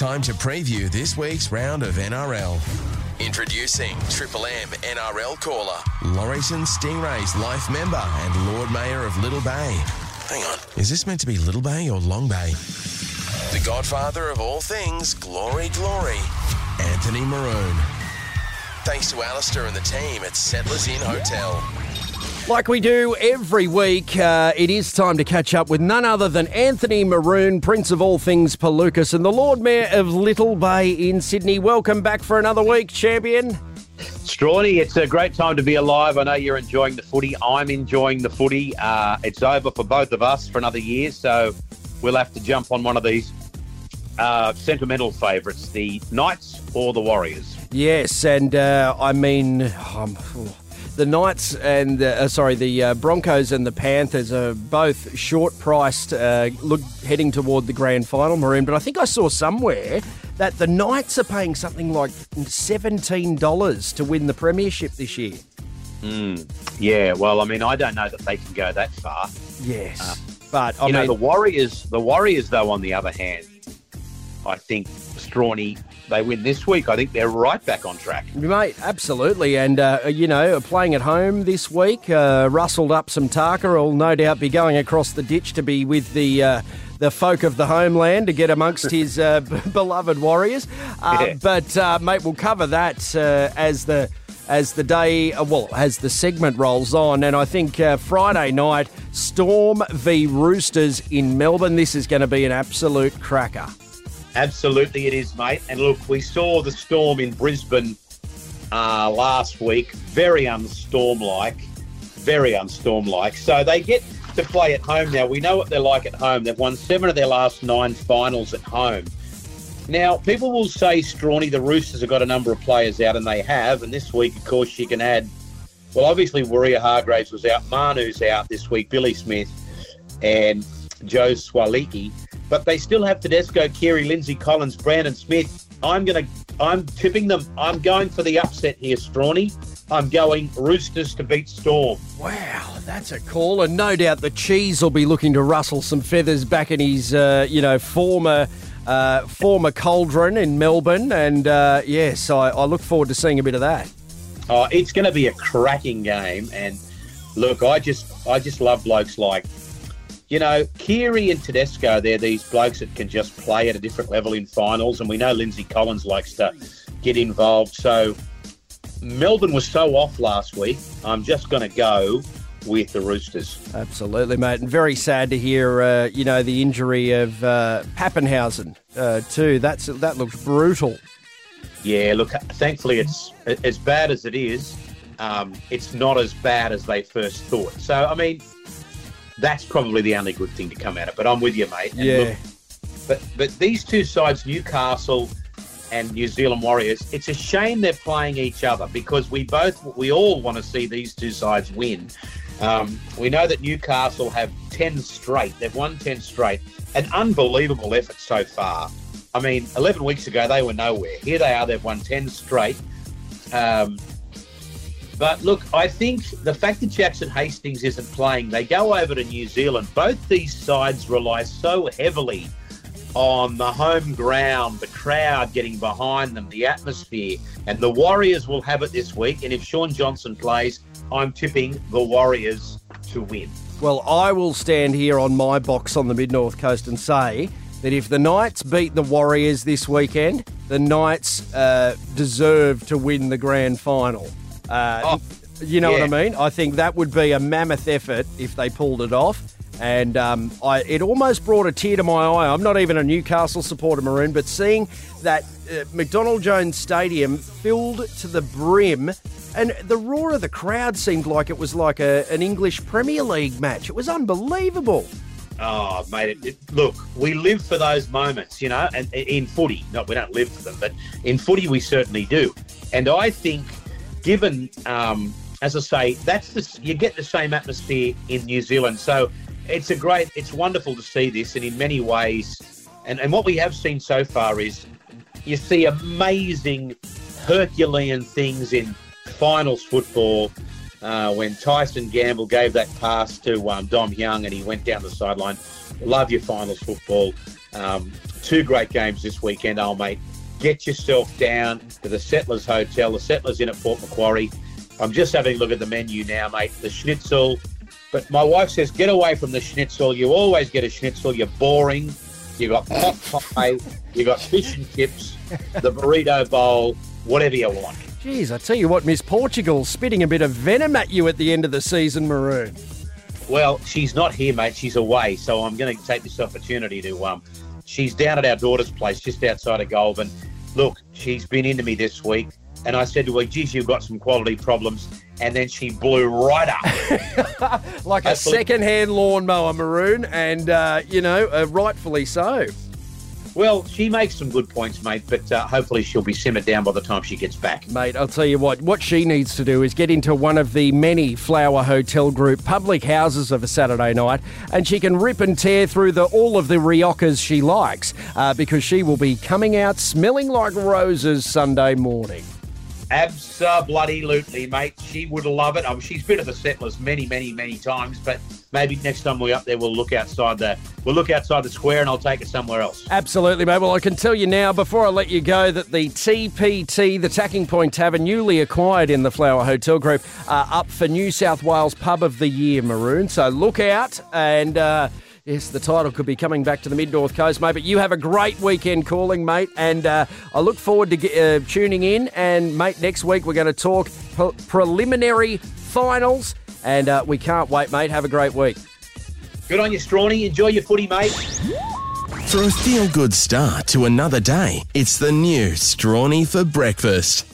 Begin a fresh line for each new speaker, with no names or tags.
Time to preview this week's round of NRL. Introducing Triple M NRL caller, Lauriston Stingrays life member and Lord Mayor of Little Bay. Hang on, is this meant to be Little Bay or Long Bay? The godfather of all things, glory, glory, Anthony Maroon. Thanks to Alistair and the team at Settlers Inn Hotel.
Like we do every week, uh, it is time to catch up with none other than Anthony Maroon, Prince of all things Palookas, and the Lord Mayor of Little Bay in Sydney. Welcome back for another week, champion.
Strawny, it's a great time to be alive. I know you're enjoying the footy. I'm enjoying the footy. Uh, it's over for both of us for another year, so we'll have to jump on one of these uh, sentimental favourites the Knights or the Warriors.
Yes, and uh, I mean, um, the Knights and uh, sorry, the uh, Broncos and the Panthers are both short priced. Uh, look, heading toward the grand final, Maroon. But I think I saw somewhere that the Knights are paying something like seventeen dollars to win the premiership this year.
Mm, yeah, well, I mean, I don't know that they can go that far.
Yes, uh, but I
you
mean,
know, the Warriors. The Warriors, though, on the other hand, I think Strawny they win this week, I think they're right back on track.
Mate, absolutely. And, uh, you know, playing at home this week, uh, rustled up some Tarka. will no doubt be going across the ditch to be with the. Uh, the folk of the homeland to get amongst his uh, beloved Warriors, uh, yeah. but uh, mate, we'll cover that as the as the day, well, as the segment rolls on. And I think Friday night, Storm v Roosters in Melbourne. This is going to be an absolute cracker.
Absolutely, it is, mate. And look, we saw the storm in Brisbane uh, last week. Very unstorm-like. Very unstorm-like. So they get to play at home now. We know what they're like at home. They've won seven of their last nine finals at home. Now, people will say, Strawny, the Roosters have got a number of players out, and they have. And this week, of course, you can add, well, obviously, Waerea-Hargreaves was out. Manu's out this week. Billy Smith and Joe Suaalii but they still have Tedesco, Keary, Lindsay Collins, Brandon Smith. I'm gonna, I'm tipping them. I'm going for the upset here, Strawny. I'm going Roosters to beat Storm.
Wow, that's a call, and no doubt the cheese will be looking to rustle some feathers back in his, uh, you know, former. Uh, former cauldron in Melbourne, and uh, yes, I, I look forward to seeing a bit of that.
Oh, it's going to be a cracking game, and look, I just I just love blokes like you know, Keary and Tedesco, they're these blokes that can just play at a different level in finals, and we know Lindsay Collins likes to get involved. So Melbourne was so off last week. I'm just going to go with the Roosters.
Absolutely, mate, and very sad to hear, uh, you know, the injury of uh, Papenhuyzen uh, too. That's that looks brutal.
Yeah, look, thankfully it's as bad as it is. Um, it's not as bad as they first thought. So, I mean, that's probably the only good thing to come out of it. But I'm with you, mate.
And yeah. Look,
but but these two sides, Newcastle and New Zealand Warriors, it's a shame they're playing each other because we both we all want to see these two sides win. Um, we know that Newcastle have ten straight. They've won ten straight. An unbelievable effort so far. I mean, 11 weeks ago they were nowhere. Here they are. They've won 10 straight. Um, but look, I think the fact that Jackson Hastings isn't playing, they go over to New Zealand. Both these sides rely so heavily on the home ground, the crowd getting behind them, the atmosphere. And the Warriors will have it this week. And if Shaun Johnson plays, I'm tipping the Warriors to win.
Well, I will stand here on my box on the mid north coast and say that if the Knights beat the Warriors this weekend, the Knights uh, deserve to win the grand final. Uh, oh, you know yeah. what I mean? I think that would be a mammoth effort if they pulled it off. And um, I, it almost brought a tear to my eye. I'm not even a Newcastle supporter, Maroon, but seeing that uh, McDonald Jones Stadium filled to the brim, and the roar of the crowd seemed like it was like a, an English Premier League match. It was unbelievable.
Oh, mate! It, it, look, we live for those moments, you know. And in footy, no, we don't live for them, but in footy, we certainly do. And I think given, um, as I say, that's the, you get the same atmosphere in New Zealand. So it's a great, it's wonderful to see this, and in many ways, and, and what we have seen so far is you see amazing Herculean things in finals football. Uh, when Tyson Gamble gave that pass to um, Dom Young and he went down the sideline. Love your finals football. Um, two great games this weekend, old mate. Get yourself down to the Settlers Hotel. The Settlers Inn at Port Macquarie. I'm just having a look at the menu now, mate. The schnitzel. But my wife says, get away from the schnitzel. You always get a schnitzel. You're boring. You've got pot pie. You've got fish and chips. The burrito bowl. Whatever you want.
Geez, I tell you what, Miss Portugal's spitting a bit of venom at you at the end of the season, Maroon.
Well, she's not here, mate. She's away. So I'm going to take this opportunity to. Um, she's down at our daughter's place just outside of Goulburn. Look, she's been into me this week. And I said to her, geez, you've got some quality problems. And then she blew right up.
like a second-hand lawnmower, Maroon, and, uh, you know, uh, rightfully so.
Well, she makes some good points, mate, but uh, hopefully she'll be simmered down by the time she gets back.
Mate, I'll tell you what, what she needs to do is get into one of the many Flower Hotel Group public houses of a Saturday night, and she can rip and tear through the, all of the Riojas she likes, uh, because she will be coming out smelling like roses Sunday morning.
Absolutely, mate. She would love it. I mean, she's been at the Settlers many, many, many times, but maybe next time we're up there, we'll look outside the we'll look outside the square, and I'll take her somewhere else.
Absolutely, mate. Well, I can tell you now, before I let you go, that the TPT, the Tacking Point Tavern, newly acquired in the Flower Hotel Group, are up for New South Wales Pub of the Year, Maroon. So look out and. Uh, Yes, the title could be coming back to the mid north coast, mate. But you have a great weekend calling, mate, and uh, I look forward to get, uh, tuning in. And mate, next week we're going to talk pre- preliminary finals, and uh, we can't wait, mate. Have a great week.
Good on you, Strawny. Enjoy your footy, mate.
For a feel good start to another day, it's the new Strawny for breakfast.